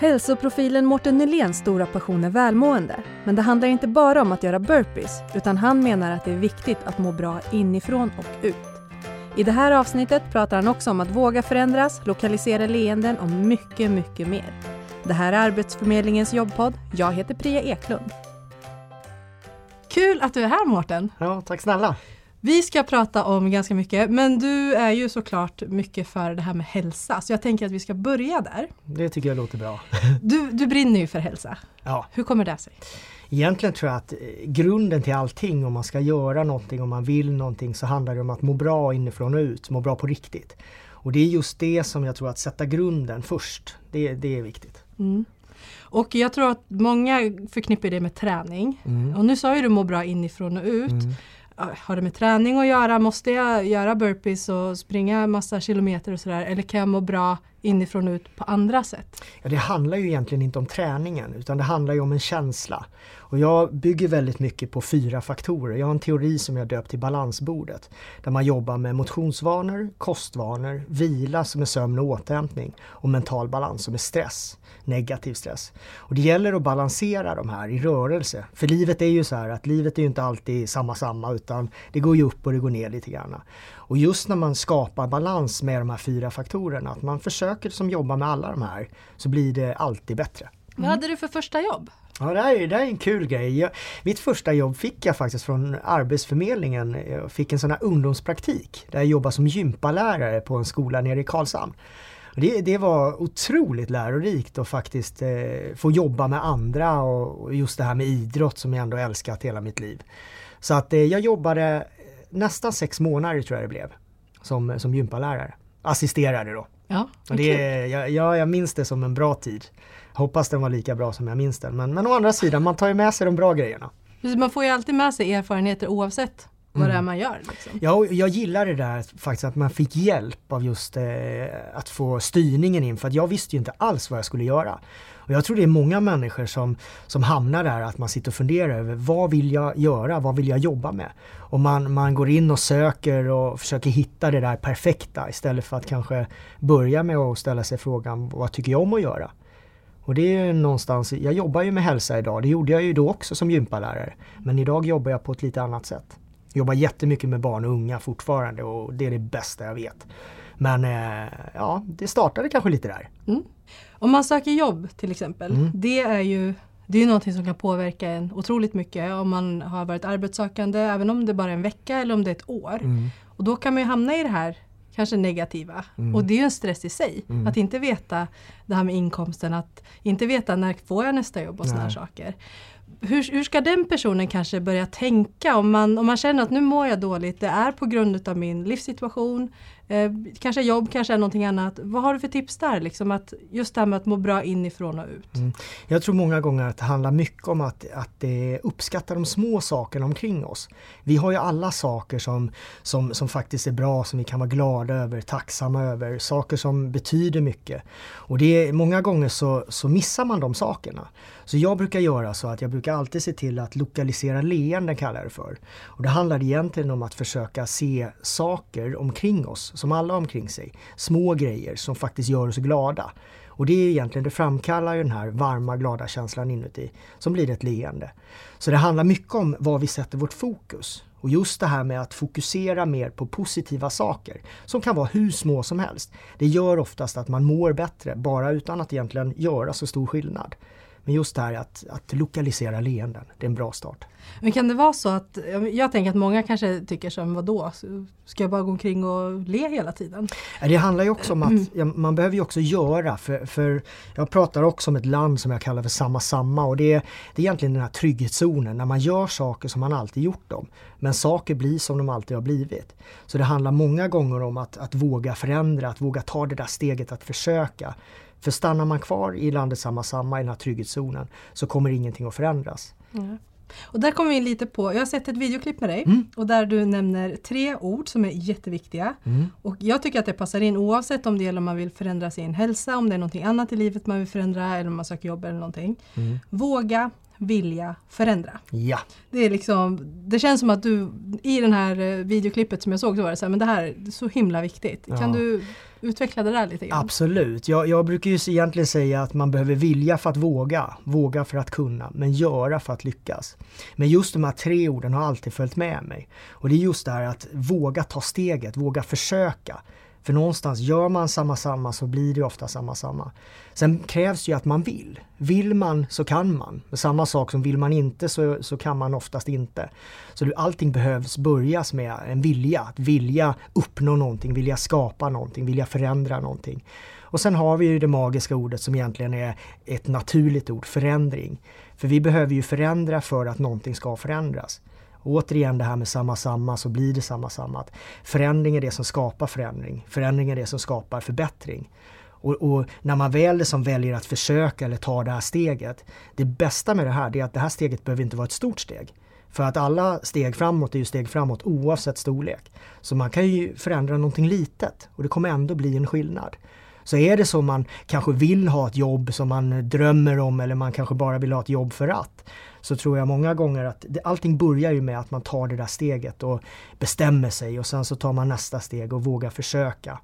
Hälsoprofilen Mårten Nyléns stora passion är välmående. Men det handlar inte bara om att göra burpees, utan han menar att det är viktigt att må bra inifrån och ut. I det här avsnittet pratar han också om att våga förändras, lokalisera leenden och mycket, mycket mer. Det här är Arbetsförmedlingens jobbpodd. Jag heter Priya Eklund. Kul att du är här Mårten! Ja, tack snälla! Vi ska prata om ganska mycket, men du är ju såklart mycket för det här med hälsa, så jag tänker att vi ska börja där. Det tycker jag låter bra. Du, du brinner ju för hälsa. Ja. Hur kommer det sig? Egentligen tror jag att eh, grunden till allting om man ska göra någonting, om man vill någonting så handlar det om att må bra inifrån och ut, må bra på riktigt. Och det är just det som jag tror att sätta grunden först, det, det är viktigt. Mm. Och jag tror att många förknippar det med träning. Mm. Och nu sa ju du må bra inifrån och ut. Mm. Har det med träning att göra? Måste jag göra burpees och springa massa kilometer och sådär? Eller kan jag må bra inifrån och ut på andra sätt? Ja, det handlar ju egentligen inte om träningen utan det handlar ju om en känsla. Och jag bygger väldigt mycket på fyra faktorer. Jag har en teori som jag döpt till balansbordet. Där man jobbar med motionsvanor, kostvanor, vila som är sömn och återhämtning och mental balans som är stress, negativ stress. Och det gäller att balansera de här i rörelse. För livet är ju så här att livet är ju inte alltid samma samma utan det går ju upp och det går ner lite grann. Och just när man skapar balans med de här fyra faktorerna, att man försöker som jobbar med alla de här, så blir det alltid bättre. Vad hade du för första jobb? Ja, det här, är, det här är en kul grej. Jag, mitt första jobb fick jag faktiskt från Arbetsförmedlingen. Jag fick en sån här ungdomspraktik där jag jobbade som gympalärare på en skola nere i Karlshamn. Det, det, var otroligt lärorikt att faktiskt eh, få jobba med andra och, och, just det här med idrott som jag ändå älskat hela mitt liv. Så att eh, jag jobbade nästan sex månader tror jag det blev som, som gympalärare. Assisterade då. Ja, och det, jag, jag, jag minns det som en bra tid. Hoppas den var lika bra som jag minns den. Men, men å andra sidan, man tar ju med sig de bra grejerna. Man får ju alltid med sig erfarenheter oavsett vad mm. det är man gör. Liksom. Ja, jag gillar det där faktiskt att man fick hjälp av just eh, att få styrningen in för att jag visste ju inte alls vad jag skulle göra. Och jag tror det är många människor som, som hamnar där att man sitter och funderar över vad vill jag göra, vad vill jag jobba med? Och man, man går in och söker och försöker hitta det där perfekta istället för att kanske börja med att ställa sig frågan vad tycker jag om att göra? Och det är någonstans, jag jobbar ju med hälsa idag, det gjorde jag ju då också som gympalärare. Men idag jobbar jag på ett lite annat sätt. Jobbar jättemycket med barn och unga fortfarande och det är det bästa jag vet. Men eh, ja, det startade kanske lite där. Mm. Om man söker jobb till exempel, mm. det är ju det är någonting som kan påverka en otroligt mycket om man har varit arbetssökande, även om det bara är en vecka eller om det är ett år. Mm. Och då kan man ju hamna i det här kanske negativa. Mm. Och det är ju en stress i sig. Mm. Att inte veta det här med inkomsten, att inte veta när får jag nästa jobb och sådana saker. Hur, hur, ska den personen kanske börja tänka om man, om man känner att nu mår jag dåligt, det är på grund av min livssituation, Eh, kanske jobb, kanske någonting annat. Vad har du för tips där? Liksom att just det här med att må bra inifrån och ut. Mm. Jag tror många gånger att det handlar mycket om att, att uppskatta de små sakerna omkring oss. Vi har ju alla saker som, som, som faktiskt är bra, som vi kan vara glada över, tacksamma över, saker som betyder mycket. Och det är, många gånger så, så missar man de sakerna. Så jag brukar göra så att jag brukar alltid se till att lokalisera leenden kallar jag det för. Och det handlar egentligen om att försöka se saker omkring oss som alla omkring sig. Små grejer som faktiskt gör oss glada. Och det är egentligen, det framkallar ju den här varma glada känslan inuti som blir ett leende. Så det handlar mycket om var vi sätter vårt fokus. Och just det här med att fokusera mer på positiva saker som kan vara hur små som helst. Det gör oftast att man mår bättre bara utan att egentligen göra så stor skillnad. Men just det här att, att lokalisera leenden, det är en bra start. Men kan det vara så att, jag tänker att många kanske tycker som vadå, ska jag bara gå omkring och le hela tiden? Det handlar ju också om att ja, man behöver ju också göra, för, för jag pratar också om ett land som jag kallar för samma samma och det är, det är egentligen den här trygghetszonen när man gör saker som man alltid gjort dem. Men saker blir som de alltid har blivit. Så det handlar många gånger om att, att våga förändra, att våga ta det där steget att försöka. För stannar man kvar i landet samma samma i den här trygghetszonen så kommer ingenting att förändras. Mm. Och där kommer vi in lite på, jag har sett ett videoklipp med dig mm. och där du nämner tre ord som är jätteviktiga. Mm. Och jag tycker att det passar in oavsett om det gäller om man vill förändra sin hälsa, om det är någonting annat i livet man vill förändra eller om man söker jobb eller någonting. Mm. Våga, vilja förändra. Ja. Det, är liksom, det känns som att du i den här eh, videoklippet som jag såg så var det så här, men det här är så himla viktigt. Ja. Kan du utveckla det där lite grann? Absolut. Jag, jag brukar ju egentligen säga att man behöver vilja för att våga, våga för att kunna, men göra för att lyckas. Men just de här tre orden har alltid följt med mig. Och det är just det här att våga ta steget, våga försöka. För någonstans, gör man samma samma så blir det ofta samma samma. Sen krävs ju att man vill. Vill man så kan man. Samma sak som vill man inte så, så kan man oftast inte. Så allting behövs börjas med en vilja, att vilja uppnå någonting, vilja skapa någonting, vilja förändra någonting. Och sen har vi ju det magiska ordet som egentligen är ett naturligt ord, förändring. För vi behöver ju förändra för att någonting ska förändras. Återigen det här med samma samma så blir det samma samma. Förändring är det som skapar förändring. Förändring är det som skapar förbättring. Och, och, när man väl liksom väljer att försöka eller ta det här steget. Det bästa med det här är att det här steget behöver inte vara ett stort steg. För att alla steg framåt är ju steg framåt oavsett storlek. Så man kan ju förändra någonting litet och det kommer ändå bli en skillnad. Så är det så man kanske vill ha ett jobb som man drömmer om eller man kanske bara vill ha ett jobb för att så tror jag många gånger att det, allting börjar ju med att man tar det där steget och bestämmer sig och sen så tar man nästa steg och vågar försöka.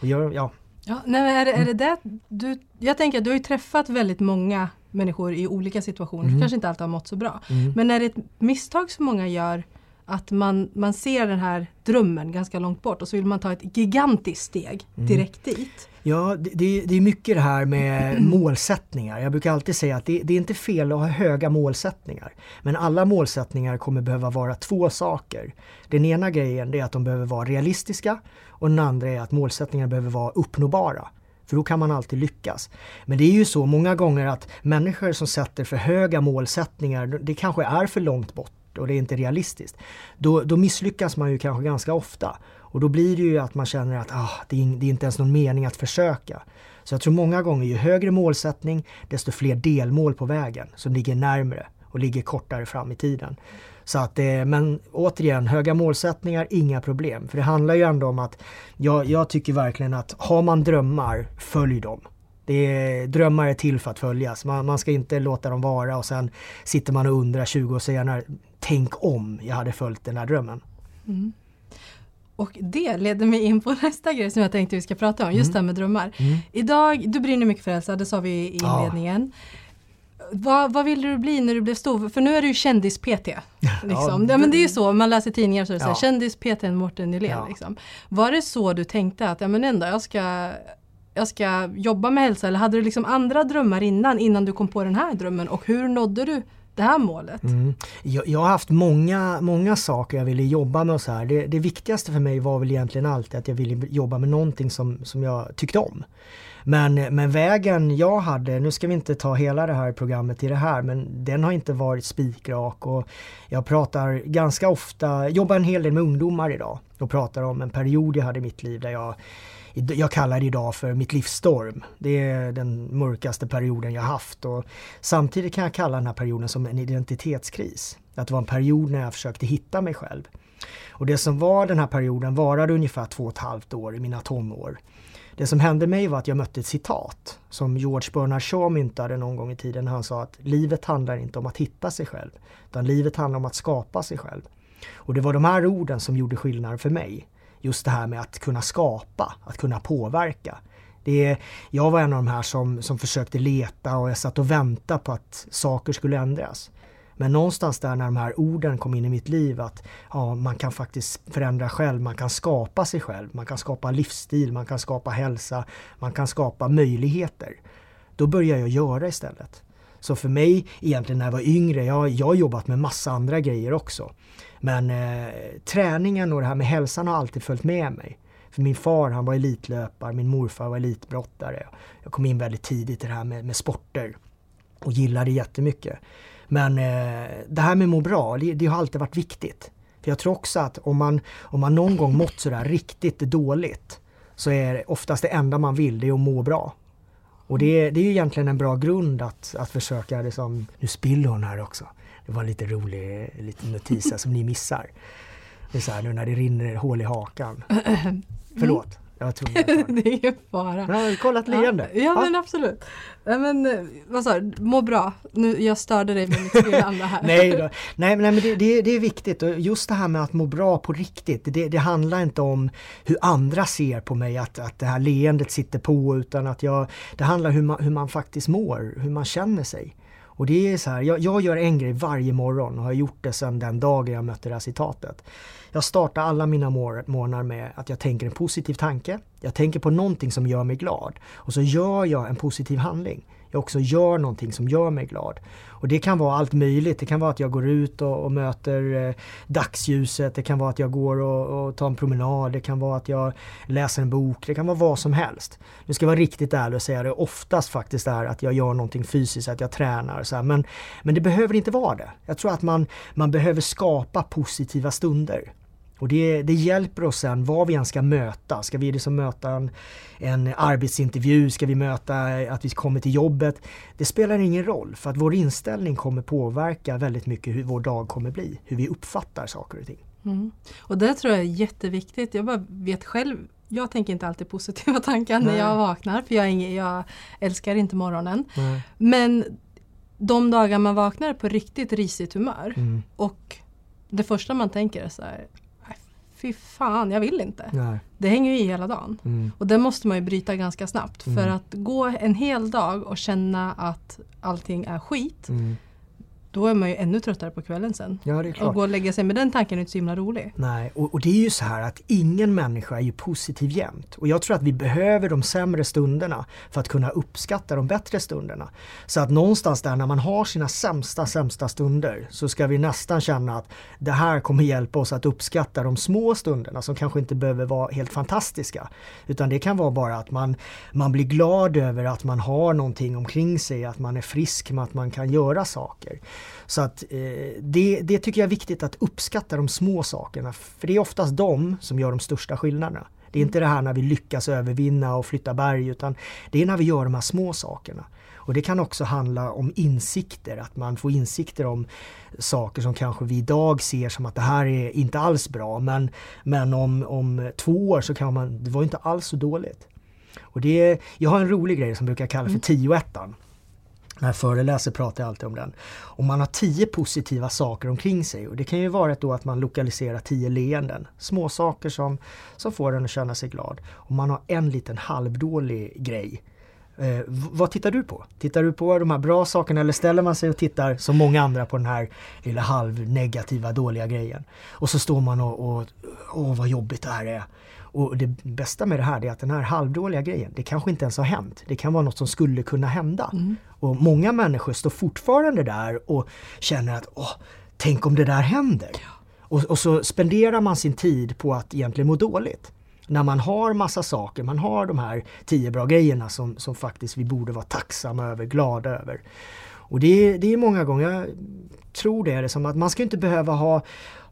Och gör, ja. Ja, nej, är, det, är det det du, jag tänker att du har ju träffat väldigt många människor i olika situationer, mm. kanske inte alltid har mått så bra. Mm. Men är det ett misstag som många gör att man, man ser den här drömmen ganska långt bort och så vill man ta ett gigantiskt steg mm. direkt mm. dit. Ja, det, det, är mycket det här med målsättningar. Jag brukar alltid säga att det, det, är inte fel att ha höga målsättningar. Men alla målsättningar kommer behöva vara två saker. Den ena grejen är att de behöver vara realistiska och den andra är att målsättningarna behöver vara uppnåbara. För då kan man alltid lyckas. Men det är ju så många gånger att människor som sätter för höga målsättningar, det kanske är för långt bort och det är inte realistiskt. Då, då misslyckas man ju kanske ganska ofta. Och då blir det ju att man känner att ah, det, är, det är inte ens någon mening att försöka. Så jag tror många gånger ju högre målsättning desto fler delmål på vägen som ligger närmre och ligger kortare fram i tiden. Så att, eh, men återigen, höga målsättningar, inga problem. För det handlar ju ändå om att jag, jag tycker verkligen att har man drömmar, följ dem. Det är, drömmar är till för att följas. Man, man, ska inte låta dem vara och sen sitter man och undrar 20 år senare, tänk om jag hade följt den här drömmen. Mm. Och det leder mig in på nästa grej som jag tänkte vi ska prata om, just mm. det här med drömmar. Mm. Idag, du brinner mycket för hälsa, det sa vi i inledningen. Ja. Vad, vad ville du bli när du blev stor? För nu är du ju kändis-PT. Liksom. Ja, men det är ju så, man läser tidningar så är det ja. kändis-PT Mårten Nylén. Ja. Liksom. Var det så du tänkte att ja, men ändå, jag, ska, jag ska jobba med hälsa eller hade du liksom andra drömmar innan, innan du kom på den här drömmen och hur nådde du det här målet? Mm. Jag, jag, har haft många, många saker jag ville jobba med och så här. Det, det, viktigaste för mig var väl egentligen alltid att jag ville jobba med någonting som, som jag tyckte om. Men, men vägen jag hade, nu ska vi inte ta hela det här programmet i det här, men den har inte varit spikrak och jag pratar ganska ofta, jobbar en hel del med ungdomar idag och pratar om en period jag hade i mitt liv där jag jag kallar det idag för mitt livsstorm. Det är den mörkaste perioden jag haft och samtidigt kan jag kalla den här perioden som en identitetskris. Att det var en period när jag försökte hitta mig själv. Och det som var den här perioden varade ungefär två och ett halvt år i mina tonår. Det som hände mig var att jag mötte ett citat som George Bernard Shaw myntade någon gång i tiden. när Han sa att livet handlar inte om att hitta sig själv, utan livet handlar om att skapa sig själv. Och det var de här orden som gjorde skillnad för mig just det här med att kunna skapa, att kunna påverka. Det är, jag var en av de här som, som försökte leta och jag satt och väntade på att saker skulle ändras. Men någonstans där när de här orden kom in i mitt liv att ja, man kan faktiskt förändra själv, man kan skapa sig själv, man kan skapa livsstil, man kan skapa hälsa, man kan skapa möjligheter. Då började jag göra istället. Så för mig egentligen när jag var yngre, jag, jag har jobbat med massa andra grejer också. Men eh, träningen och det här med hälsan har alltid följt med mig. För min far han var elitlöpare, min morfar var elitbrottare. Jag kom in väldigt tidigt i det här med, med sporter och gillade det jättemycket. Men eh, det här med att må bra, det, det, har alltid varit viktigt. För jag tror också att om man, om man någon gång mått sådär riktigt dåligt så är det oftast det enda man vill, det är att må bra. Och det, det är ju egentligen en bra grund att, att försöka, liksom, nu spiller hon här också. Det var en lite rolig liten notis som ni missar. Det är så här nu när det rinner hål i hakan. Förlåt. Jag tror det är ingen fara. Ja, kolla ett leende. Ja, ja, men absolut. Men eh, vad sa du, må bra. Nu, jag störde dig med mitt skrylande här. nej, då. nej, nej men det, det, det, är viktigt och just det här med att må bra på riktigt. Det, det handlar inte om hur andra ser på mig, att, att det här leendet sitter på utan att jag, det handlar om hur man, hur man faktiskt mår, hur man känner sig. Och det är så här, jag, jag gör en grej varje morgon och har gjort det sedan den dagen jag mötte det här citatet. Jag startar alla mina morgnar med att jag tänker en positiv tanke. Jag tänker på någonting som gör mig glad och så gör jag en positiv handling jag också gör någonting som gör mig glad. Och det kan vara allt möjligt. Det kan vara att jag går ut och, och möter eh, dagsljuset. Det kan vara att jag går och, och, tar en promenad. Det kan vara att jag läser en bok. Det kan vara vad som helst. Nu ska jag vara riktigt ärlig och säga det oftast faktiskt är att jag gör någonting fysiskt, att jag tränar. Så här. Men, men det behöver inte vara det. Jag tror att man, man behöver skapa positiva stunder. Och det, det hjälper oss sen vad vi än ska möta. Ska vi liksom möta en, en arbetsintervju? Ska vi möta att vi kommer till jobbet? Det spelar ingen roll för att vår inställning kommer påverka väldigt mycket hur vår dag kommer bli. Hur vi uppfattar saker och ting. Mm. Och det tror jag är jätteviktigt. Jag bara vet själv jag tänker inte alltid positiva tankar när jag vaknar för jag, ingen, jag älskar inte morgonen. Nej. Men de dagar man vaknar på riktigt risigt humör mm. och det första man tänker är så här, fy fan, jag vill inte. Nej. Det hänger ju i hela dagen. Mm. Och det måste man ju bryta ganska snabbt. Mm. För att gå en hel dag och känna att allting är skit mm då är man ju ännu tröttare på kvällen sen. Ja, det är klart. Och gå och lägga sig med den tanken är inte så himla rolig. Nej, och, och, det är ju så här att ingen människa är ju positiv jämt. Och jag tror att vi behöver de sämre stunderna för att kunna uppskatta de bättre stunderna. Så att någonstans där när man har sina sämsta, sämsta stunder så ska vi nästan känna att det här kommer hjälpa oss att uppskatta de små stunderna som kanske inte behöver vara helt fantastiska. Utan det kan vara bara att man, man blir glad över att man har någonting omkring sig, att man är frisk med att man kan göra saker. Så att eh, det, det tycker jag är viktigt att uppskatta de små sakerna för det är oftast de som gör de största skillnaderna. Det är inte det här när vi lyckas övervinna och flytta berg utan det är när vi gör de här små sakerna. Och det kan också handla om insikter, att man får insikter om saker som kanske vi idag ser som att det här är inte alls bra men, men om, om två år så kan man, det var inte alls så dåligt. Och det, jag har en rolig grej som jag brukar kalla för 10 ettan när jag föreläser pratar jag alltid om den. Om man har tio positiva saker omkring sig och det kan ju vara då att man lokaliserar tio leenden. Små saker som, som får en att känna sig glad. Om man har en liten halvdålig grej Eh, vad tittar du på? Tittar du på de här bra sakerna eller ställer man sig och tittar som många andra på den här lilla halvnegativa dåliga grejen? Och så står man och, och åh vad jobbigt det här är. Och det bästa med det här är att den här halvdåliga grejen, det kanske inte ens har hänt. Det kan vara något som skulle kunna hända. Mm. Och många människor står fortfarande där och känner att åh, tänk om det där händer. Och, och så spenderar man sin tid på att egentligen må dåligt när man har massa saker, man har de här tio bra grejerna som, som faktiskt vi borde vara tacksamma över, glada över. Och det, det är många gånger, jag tror det är det som att man ska inte behöva ha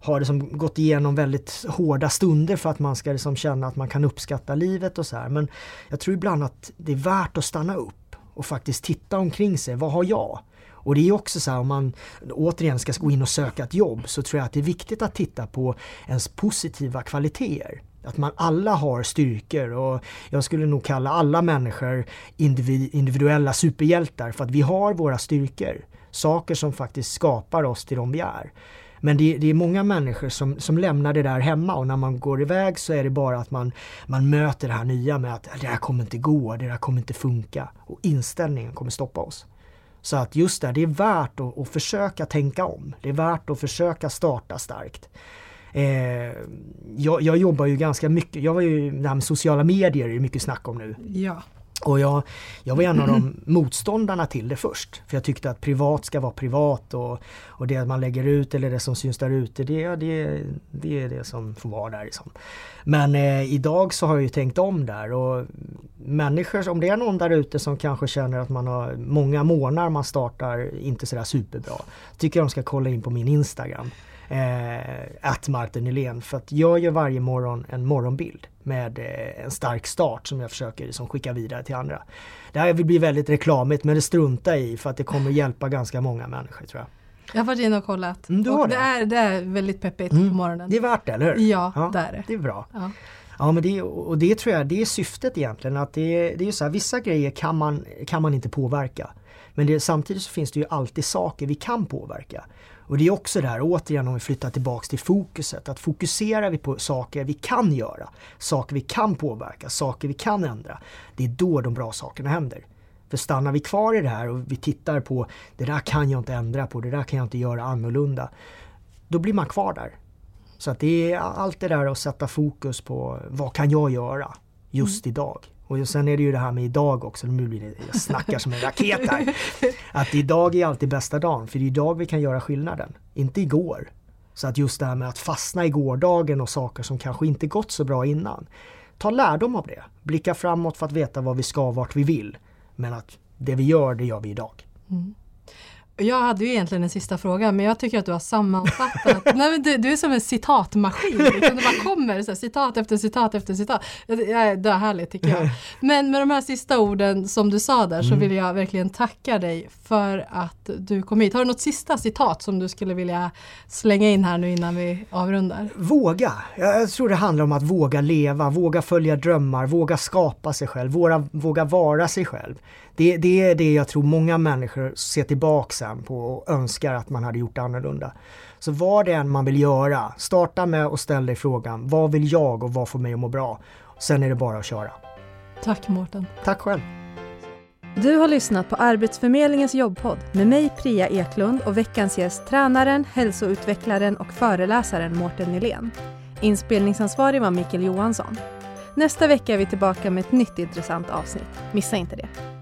har liksom gått igenom väldigt hårda stunder för att man ska liksom känna att man kan uppskatta livet och så här. Men jag tror ibland att det är värt att stanna upp och faktiskt titta omkring sig. Vad har jag? Och det är också så här om man återigen ska gå in och söka ett jobb så tror jag att det är viktigt att titta på ens positiva kvaliteter. Att man alla har styrkor och jag skulle nog kalla alla människor individuella superhjältar för att vi har våra styrkor. Saker som faktiskt skapar oss till de vi är. Men det, det, är många människor som, som lämnar det där hemma och när man går iväg så är det bara att man, man möter det här nya med att det här kommer inte gå, det här kommer inte funka. Och inställningen kommer stoppa oss. Så att just det, det är värt att, att försöka tänka om. Det är värt att försöka starta starkt. Eh, jag, jag, jobbar ju ganska mycket, jag var ju, det här med sociala medier är det mycket snack om nu. Ja. Och jag, jag var en av de motståndarna till det först. För jag tyckte att privat ska vara privat och, och det man lägger ut eller det som syns där ute det, det, det är det som får vara där. Liksom. Men eh, idag så har jag ju tänkt om där och människor, om det är någon där ute som kanske känner att man har många månader man startar inte sådär superbra. Tycker jag de ska kolla in på min Instagram att eh, Martin Nylén. För att jag gör varje morgon en morgonbild med eh, en stark start som jag försöker liksom, skicka vidare till andra. Det här vill bli väldigt reklamigt men det struntar i för att det kommer hjälpa ganska många människor tror jag. Jag har varit inne och kollat. Mm, och det. det. är, det är väldigt peppigt mm. på morgonen. Det är värt det, eller hur? Ja, ja, det är det. Det är bra. Ja. Ja men det, och det tror jag det är syftet egentligen att det, det är så här, vissa grejer kan man, kan man inte påverka. Men det, samtidigt så finns det ju alltid saker vi kan påverka. Och det är också det här, återigen om vi flyttar tillbaks till fokuset, att fokuserar vi på saker vi kan göra, saker vi kan påverka, saker vi kan ändra, det är då de bra sakerna händer. För stannar vi kvar i det här och vi tittar på det där kan jag inte ändra på, det där kan jag inte göra annorlunda. Då blir man kvar där. Så att det är allt det där att sätta fokus på vad kan jag göra just mm. idag. Och sen är det ju det här med idag också, nu blir det, jag snackar som en raket här. Att idag är alltid bästa dagen, för det är idag vi kan göra skillnaden, inte igår. Så att just det här med att fastna i gårdagen och saker som kanske inte gått så bra innan. Ta lärdom av det, blicka framåt för att veta vad vi ska, vart vi vill. Men att det vi gör, det gör vi idag. Mm. Jag hade ju egentligen en sista fråga men jag tycker att du har sammanfattat. Nej, men du, du är som en citatmaskin. Liksom. Det bara kommer så här, citat efter citat efter citat. Det är härligt tycker jag. Men med de här sista orden som du sa där så mm. vill jag verkligen tacka dig för att du kom hit. Har du något sista citat som du skulle vilja slänga in här nu innan vi avrundar? Våga! Jag tror det handlar om att våga leva, våga följa drömmar, våga skapa sig själv, våga, våga vara sig själv. Det, det är det jag tror många människor ser tillbaka sen på och önskar att man hade gjort annorlunda. Så vad det än man vill göra, starta med att ställa dig frågan vad vill jag och vad får mig att må bra? Sen är det bara att köra. Tack Mårten. Tack själv. Du har lyssnat på Arbetsförmedlingens jobbpodd med mig Priya Eklund och veckans gäst tränaren, hälsoutvecklaren och föreläsaren Mårten Nylén. Inspelningsansvarig var Mikael Johansson. Nästa vecka är vi tillbaka med ett nytt intressant avsnitt. Missa inte det.